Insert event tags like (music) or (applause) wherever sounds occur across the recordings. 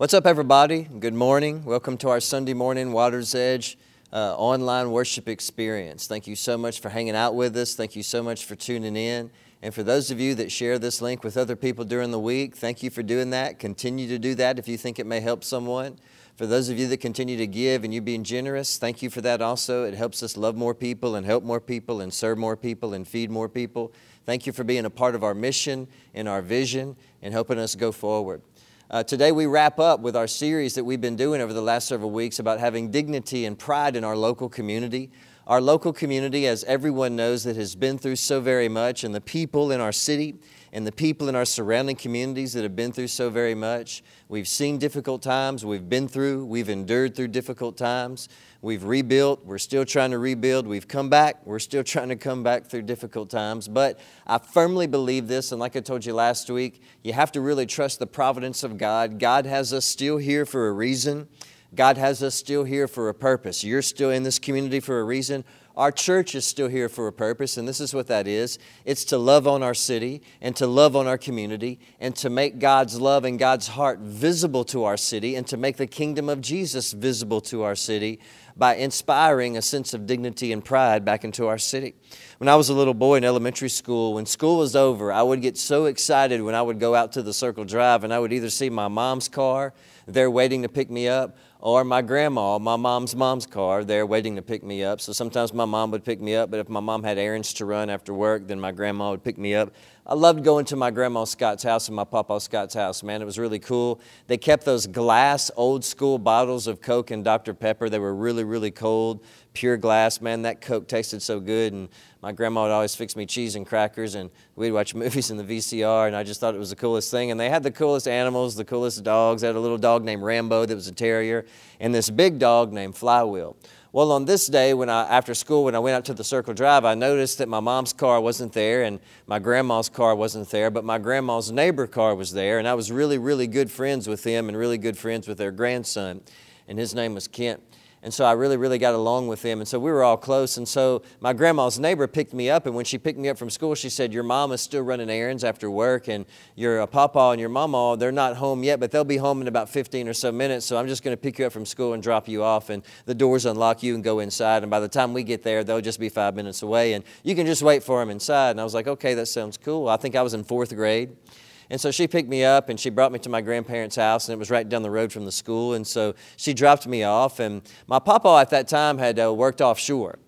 What's up, everybody? Good morning. Welcome to our Sunday morning Water's Edge uh, online worship experience. Thank you so much for hanging out with us. Thank you so much for tuning in. And for those of you that share this link with other people during the week, thank you for doing that. Continue to do that if you think it may help someone. For those of you that continue to give and you being generous, thank you for that also. It helps us love more people and help more people and serve more people and feed more people. Thank you for being a part of our mission and our vision and helping us go forward. Uh, today, we wrap up with our series that we've been doing over the last several weeks about having dignity and pride in our local community. Our local community, as everyone knows, that has been through so very much, and the people in our city and the people in our surrounding communities that have been through so very much. We've seen difficult times, we've been through, we've endured through difficult times. We've rebuilt, we're still trying to rebuild. We've come back, we're still trying to come back through difficult times. But I firmly believe this, and like I told you last week, you have to really trust the providence of God. God has us still here for a reason. God has us still here for a purpose. You're still in this community for a reason. Our church is still here for a purpose, and this is what that is. It's to love on our city and to love on our community and to make God's love and God's heart visible to our city and to make the kingdom of Jesus visible to our city by inspiring a sense of dignity and pride back into our city. When I was a little boy in elementary school, when school was over, I would get so excited when I would go out to the Circle Drive and I would either see my mom's car there waiting to pick me up or my grandma, my mom's mom's car, there waiting to pick me up. So sometimes my mom would pick me up, but if my mom had errands to run after work, then my grandma would pick me up. I loved going to my grandma Scott's house and my papa Scott's house, man. It was really cool. They kept those glass old school bottles of Coke and Dr. Pepper. They were really, really cold, pure glass. Man, that Coke tasted so good. And my grandma would always fix me cheese and crackers, and we'd watch (laughs) movies in the VCR, and I just thought it was the coolest thing. And they had the coolest animals, the coolest dogs. They had a little dog named Rambo that was a terrier, and this big dog named Flywheel. Well, on this day, when I, after school, when I went out to the Circle Drive, I noticed that my mom's car wasn't there and my grandma's car wasn't there, but my grandma's neighbor car was there, and I was really, really good friends with them and really good friends with their grandson, and his name was Kent. And so I really, really got along with them. And so we were all close. And so my grandma's neighbor picked me up. And when she picked me up from school, she said, Your mom is still running errands after work. And your uh, papa and your mama, they're not home yet, but they'll be home in about 15 or so minutes. So I'm just going to pick you up from school and drop you off. And the doors unlock you and go inside. And by the time we get there, they'll just be five minutes away. And you can just wait for them inside. And I was like, Okay, that sounds cool. I think I was in fourth grade. And so she picked me up and she brought me to my grandparents' house, and it was right down the road from the school. And so she dropped me off. And my papa at that time had uh, worked offshore.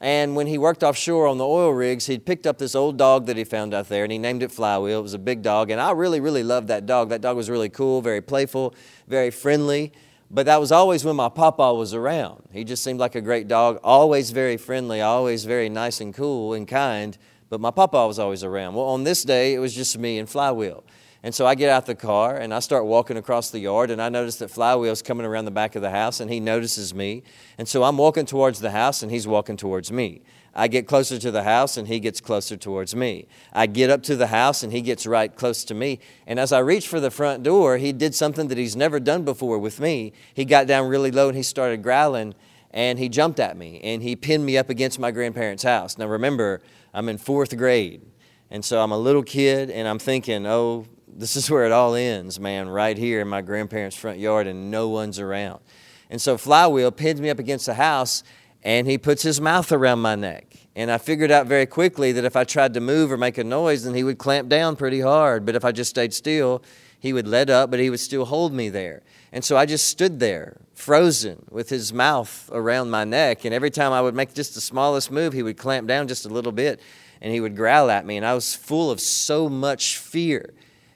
And when he worked offshore on the oil rigs, he'd picked up this old dog that he found out there and he named it Flywheel. It was a big dog. And I really, really loved that dog. That dog was really cool, very playful, very friendly. But that was always when my papa was around. He just seemed like a great dog, always very friendly, always very nice and cool and kind but my papa was always around. Well, on this day, it was just me and Flywheel. And so I get out the car and I start walking across the yard, and I notice that Flywheel's coming around the back of the house, and he notices me. And so I'm walking towards the house, and he's walking towards me. I get closer to the house, and he gets closer towards me. I get up to the house, and he gets right close to me. And as I reach for the front door, he did something that he's never done before with me. He got down really low and he started growling, and he jumped at me, and he pinned me up against my grandparents' house. Now, remember, I'm in fourth grade. And so I'm a little kid and I'm thinking, oh, this is (laughs) where it all ends, man, right here in my grandparents' front yard and no one's around. And so Flywheel pins me up against the house and he puts his mouth around my neck. And I figured out very quickly that if I tried to move or make a noise, then he would clamp down pretty hard. But if I just stayed still, he would let up, but he would still hold me there. And so I just stood there, frozen, with his mouth around my neck. And every time I would make just the smallest move, he would clamp down just a little bit and he would growl at me. And I was full of so much fear.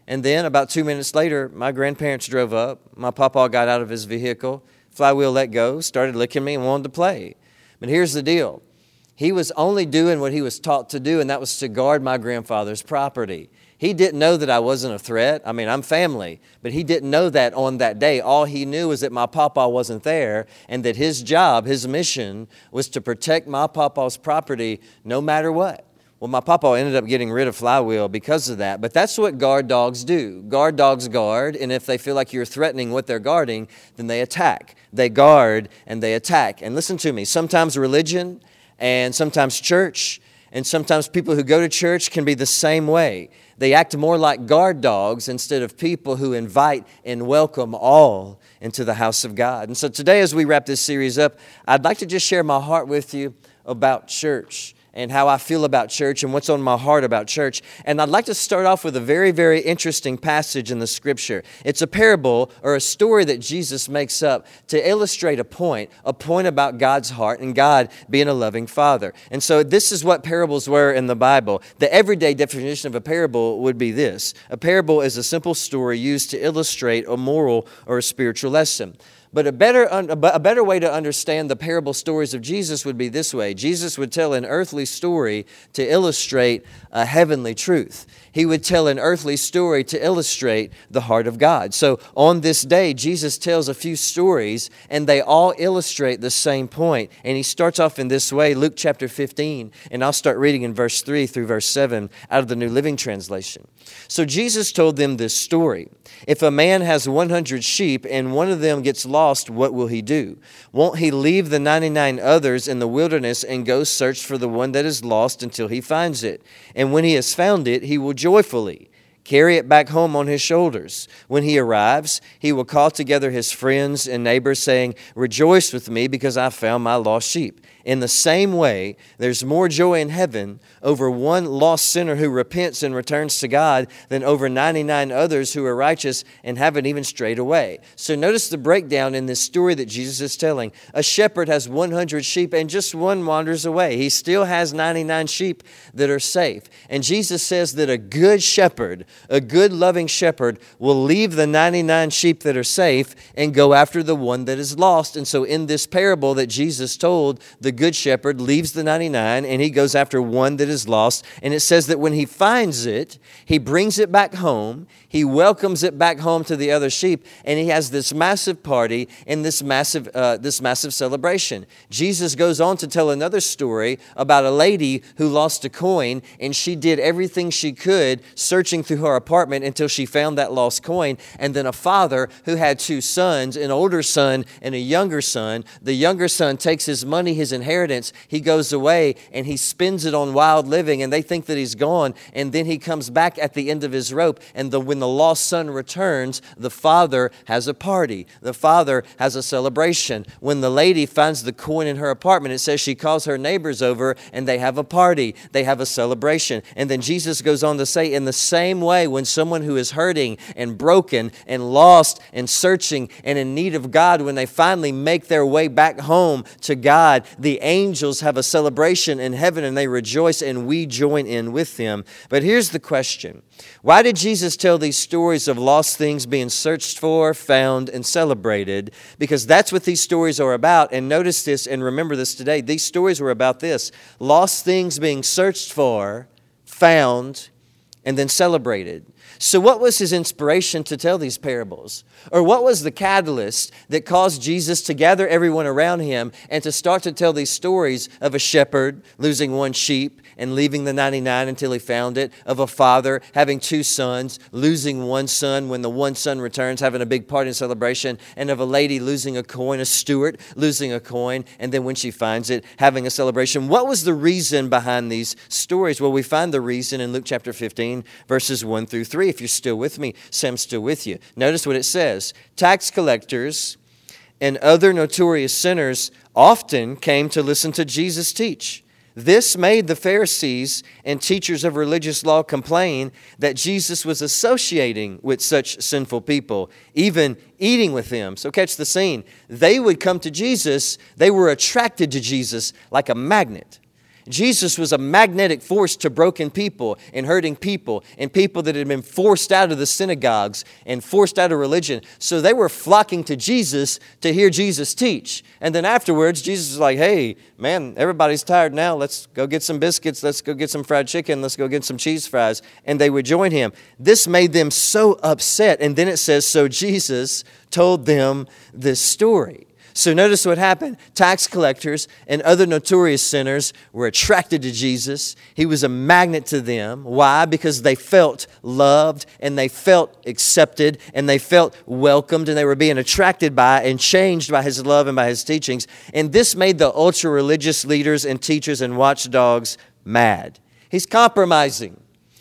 And then about two minutes later, my grandparents drove up. My papa got out of his vehicle. Flywheel let go, started licking me, and wanted to play. But here's the deal he was only doing what he was taught to do, and that was to guard my grandfather's property. He didn't know that I wasn't a threat. I mean, I'm family, but he didn't know that on that day. All he knew was that my papa wasn't there and that his job, his mission, was to protect my papa's property no matter what. Well, my papa ended up getting rid of Flywheel because of that. But that's what guard dogs do. Guard dogs guard, and if they feel like you're threatening what they're guarding, then they attack. They guard and they attack. And listen to me sometimes religion and sometimes church And sometimes people who go to church can be the same way. They act more like guard dogs instead of people who invite and welcome all into the house of God. And so today, as we wrap this series up, I'd like to just share my heart with you about church and how I feel about church and what's on my heart about church. And I'd like to start off with a very, very interesting passage in the scripture. It's a parable or a story that Jesus makes up to illustrate a point, a point about God's heart and God being a loving father. And so this is what parables were in the Bible. The everyday definition of a parable would be this a parable is a simple story used to illustrate a moral or a spiritual lesson. But a better, a better way to understand the parable stories of Jesus would be this way Jesus would tell an earthly story to illustrate a heavenly truth he would tell an earthly story to illustrate the heart of God. So on this day, Jesus tells a few stories, and they all illustrate the same point. And he starts off in this way Luke chapter 15, and I'll start reading in verse 3 through verse 7 out of the New Living Translation. So Jesus told them this story If a man has 100 sheep and one of them gets lost, what will he do? Won't he leave the 99 others in the wilderness and go search for the one that is lost until he finds it? And when he has found it, he will joyfully carry it back home on his shoulders. When he arrives, he will call together his friends and neighbors, saying, Rejoice with me because I found my lost sheep. In the same way, there's more joy in heaven over one lost sinner who repents and returns to God than over 99 others who are righteous and haven't even strayed away. So notice the breakdown in this story that Jesus is telling. A shepherd has 100 sheep and just one wanders away. He still has 99 sheep that are safe. And Jesus says that a good shepherd, a good loving shepherd, will leave the 99 sheep that are safe and go after the one that is lost. And so in this parable that Jesus told, the the good shepherd leaves the 99 and he goes after one that is lost. And it says that when he finds it, he brings it back home. He welcomes it back home to the other sheep, and he has this massive party and this massive, uh, this massive celebration. Jesus goes on to tell another story about a lady who lost a coin, and she did everything she could searching through her apartment until she found that lost coin. And then a father who had two sons, an older son and a younger son. The younger son takes his money, his inheritance, he goes away and he spends it on wild living, and they think that he's gone. And then he comes back at the end of his rope. And the, when the lost son returns, the father has a party. The father has a celebration. When the lady finds the coin in her apartment, it says she calls her neighbors over and they have a party. They have a celebration. And then Jesus goes on to say, in the same way, when someone who is hurting and broken and lost and searching and in need of God, when they finally make their way back home to God, the the angels have a celebration in heaven and they rejoice, and we join in with them. But here's the question Why did Jesus tell these stories of lost things being searched for, found, and celebrated? Because that's what these stories are about. And notice this and remember this today. These stories were about this lost things being searched for, found, and then celebrated. So, what was his inspiration to tell these parables? Or what was the catalyst that caused Jesus to gather everyone around him and to start to tell these stories of a shepherd losing one sheep and leaving the 99 until he found it, of a father having two sons, losing one son when the one son returns, having a big party and celebration, and of a lady losing a coin, a steward losing a coin, and then when she finds it, having a celebration. What was the reason behind these stories? Well, we find the reason in Luke chapter 15, verses 1 through 3. If you're still with me, I'm still with you. Notice what it says tax collectors and other notorious sinners often came to listen to Jesus teach. This made the Pharisees and teachers of religious law complain that Jesus was associating with such sinful people, even eating with them. So, catch the scene. They would come to Jesus, they were attracted to Jesus like a magnet. Jesus was a magnetic force to broken people and hurting people and people that had been forced out of the synagogues and forced out of religion. So they were flocking to Jesus to hear Jesus teach. And then afterwards, Jesus was like, hey, man, everybody's tired now. Let's go get some biscuits. Let's go get some fried chicken. Let's go get some cheese fries. And they would join him. This made them so upset. And then it says, so Jesus told them this story. So notice what happened. Tax collectors and other notorious sinners were attracted to Jesus. He was a magnet to them. Why? Because they felt loved and they felt accepted and they felt welcomed and they were being attracted by and changed by his love and by his teachings. And this made the ultra religious leaders and teachers and watchdogs mad. He's compromising.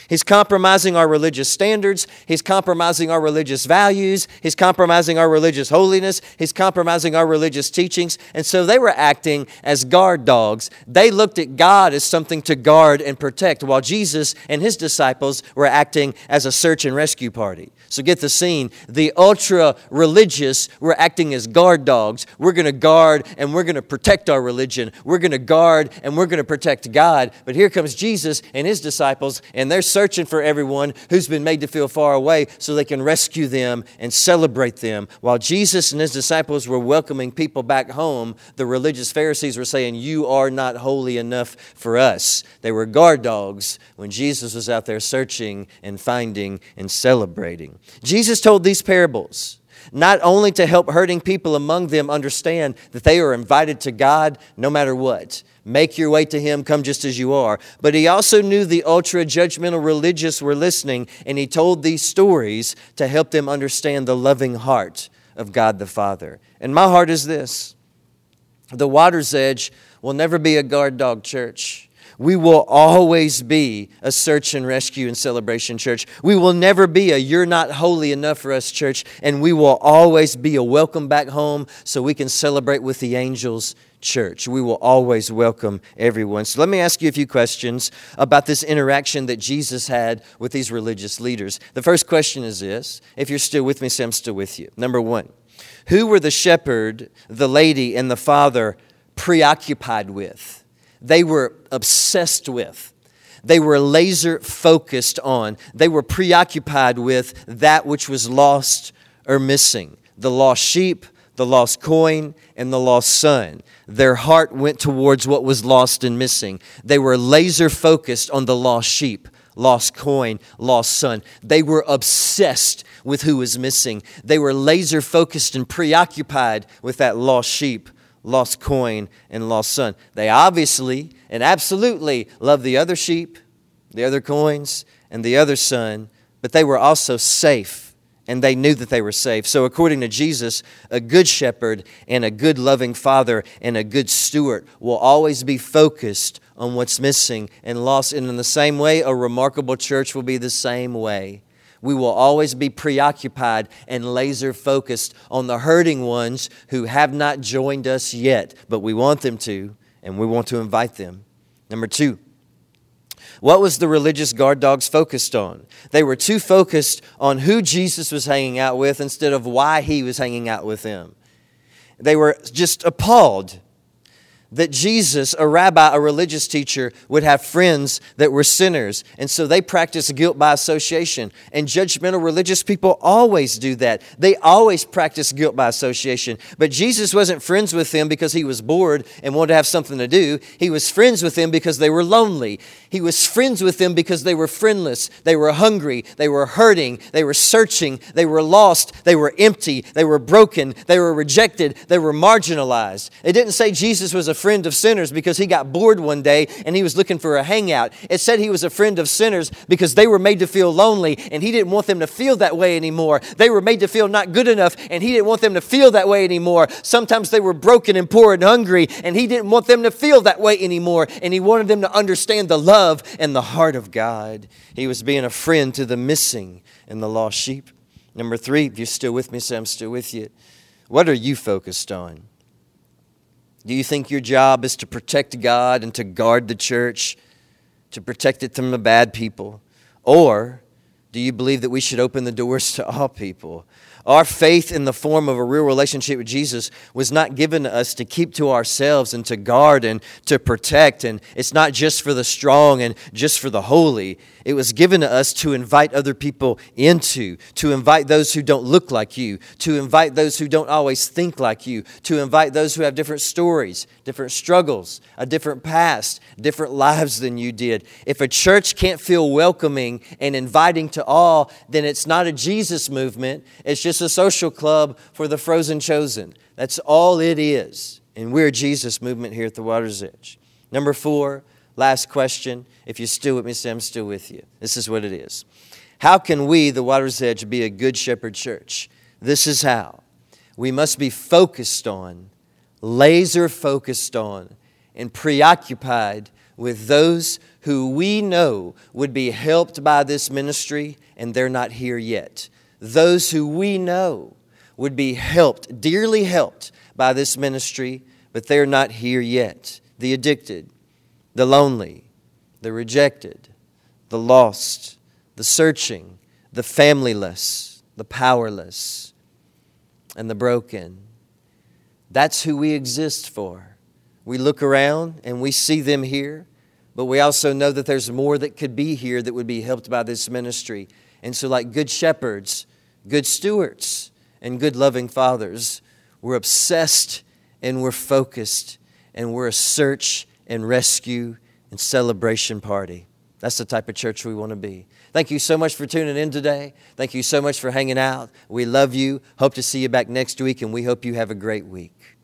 He's compromising our religious standards. He's compromising our religious values. He's compromising our religious holiness. He's compromising our religious teachings. And so they were acting as guard dogs. They looked at God as something to guard and protect, while Jesus and his disciples were acting as a search and rescue party. So get the scene. The ultra religious were acting as guard dogs. We're going to guard and we're going to protect our religion. We're going to guard and we're going to protect God. But here comes Jesus and his disciples, and they're searching for everyone who's been made to feel far away so they can rescue them and celebrate them. While Jesus and his disciples were welcoming people back home, the religious Pharisees were saying, You are not holy enough for us. They were guard dogs when Jesus was out there searching and finding and celebrating. Jesus told these parables not only to help hurting people among them understand that they are invited to God no matter what. Make your way to Him, come just as you are. But he also knew the ultra judgmental religious were listening, and he told these stories to help them understand the loving heart of God the Father. And my heart is this the water's edge will never be a guard dog church we will always be a search and rescue and celebration church. We will never be a you're not holy enough for us church, and we will always be a welcome back home so we can celebrate with the angels church. We will always welcome everyone. So let me ask you a few questions about this interaction that Jesus had with these religious leaders. The first question is this if you're still with me, say I'm still with you. Number one, who were the shepherd, the lady, and the father preoccupied with? They were obsessed with. They were laser focused on. They were preoccupied with that which was lost or missing the lost sheep, the lost coin, and the lost son. Their heart went towards what was lost and missing. They were laser focused on the lost sheep, lost coin, lost son. They were obsessed with who was missing. They were laser focused and preoccupied with that lost sheep, lost coin and lost son. They obviously and absolutely loved the other sheep, the other coins, and the other son, but they were also safe and they knew that they were safe. So, according to Jesus, a good shepherd and a good loving father and a good steward will always be focused on what's missing and lost. And in the same way, a remarkable church will be the same way we will always be preoccupied and laser focused on the hurting ones who have not joined us yet, but we want them to, and we want to invite them. Number two, what was the religious guard dogs focused on? They were too focused on who Jesus was hanging out with instead of why he was hanging out with them. They were just appalled that Jesus, a rabbi, a religious teacher, would have friends that were sinners. And so they practice guilt by association. And judgmental religious people always do that. They always practice guilt by association. But Jesus wasn't friends with them because he was bored and wanted to have something to do. He was friends with them because they were lonely. He was friends with them because they were friendless. They were hungry. They were hurting. They were searching. They were lost. They were empty. They were broken. They were rejected. They were marginalized. It didn't say Jesus was a friend of sinners because he got bored one day and he was looking for a hangout. It said he was a friend of sinners because they were made to feel lonely and he didn't want them to feel that way anymore. They were made to feel not good enough and he didn't want them to feel that way anymore. Sometimes they were broken and poor and hungry and he didn't want them to feel that way anymore and he wanted them to understand the love and the heart of God. He was being a friend to the missing and the lost sheep. Number three, if you're still with me, say I'm still with you. What are you focused on? Do you think your job is to protect God and to guard the church, to protect it from the bad people? Or do you believe that we should open the doors to all people? Our faith in the form of a real relationship with Jesus was not given to us to keep to ourselves and to guard and to protect. And it's not just for the strong and just for the holy. It was given to us to invite other people into, to invite those who don't look like you, to invite those who don't always think like you, to invite those who have different stories, different struggles, a different past, different lives than you did. If a church can't feel welcoming and inviting to all, then it's not a Jesus movement. It's just a social club for the frozen chosen. That's all it is. And we're a Jesus movement here at the water's edge. Number four, Last question. If you're still with me, say, I'm still with you. This is what it is. How can we, the Water's Edge, be a good shepherd church? This is how. We must be focused on, laser focused on, and preoccupied with those who we know would be helped by this ministry and they're not here yet. Those who we know would be helped, dearly helped by this ministry, but they're not here yet. The addicted, the lonely, the rejected, the lost, the searching, the familyless, the powerless, and the broken. That's who we exist for. We look around and we see them here, but we also know that there's more that could be here that would be helped by this ministry. And so, like good shepherds, good stewards, and good loving fathers, we're obsessed and we're focused and we're a search and rescue and celebration party. That's the type of church we want to be. Thank you so much for tuning in today. Thank you so much for hanging out. We love you. Hope to see you back next week, and we hope you have a great week.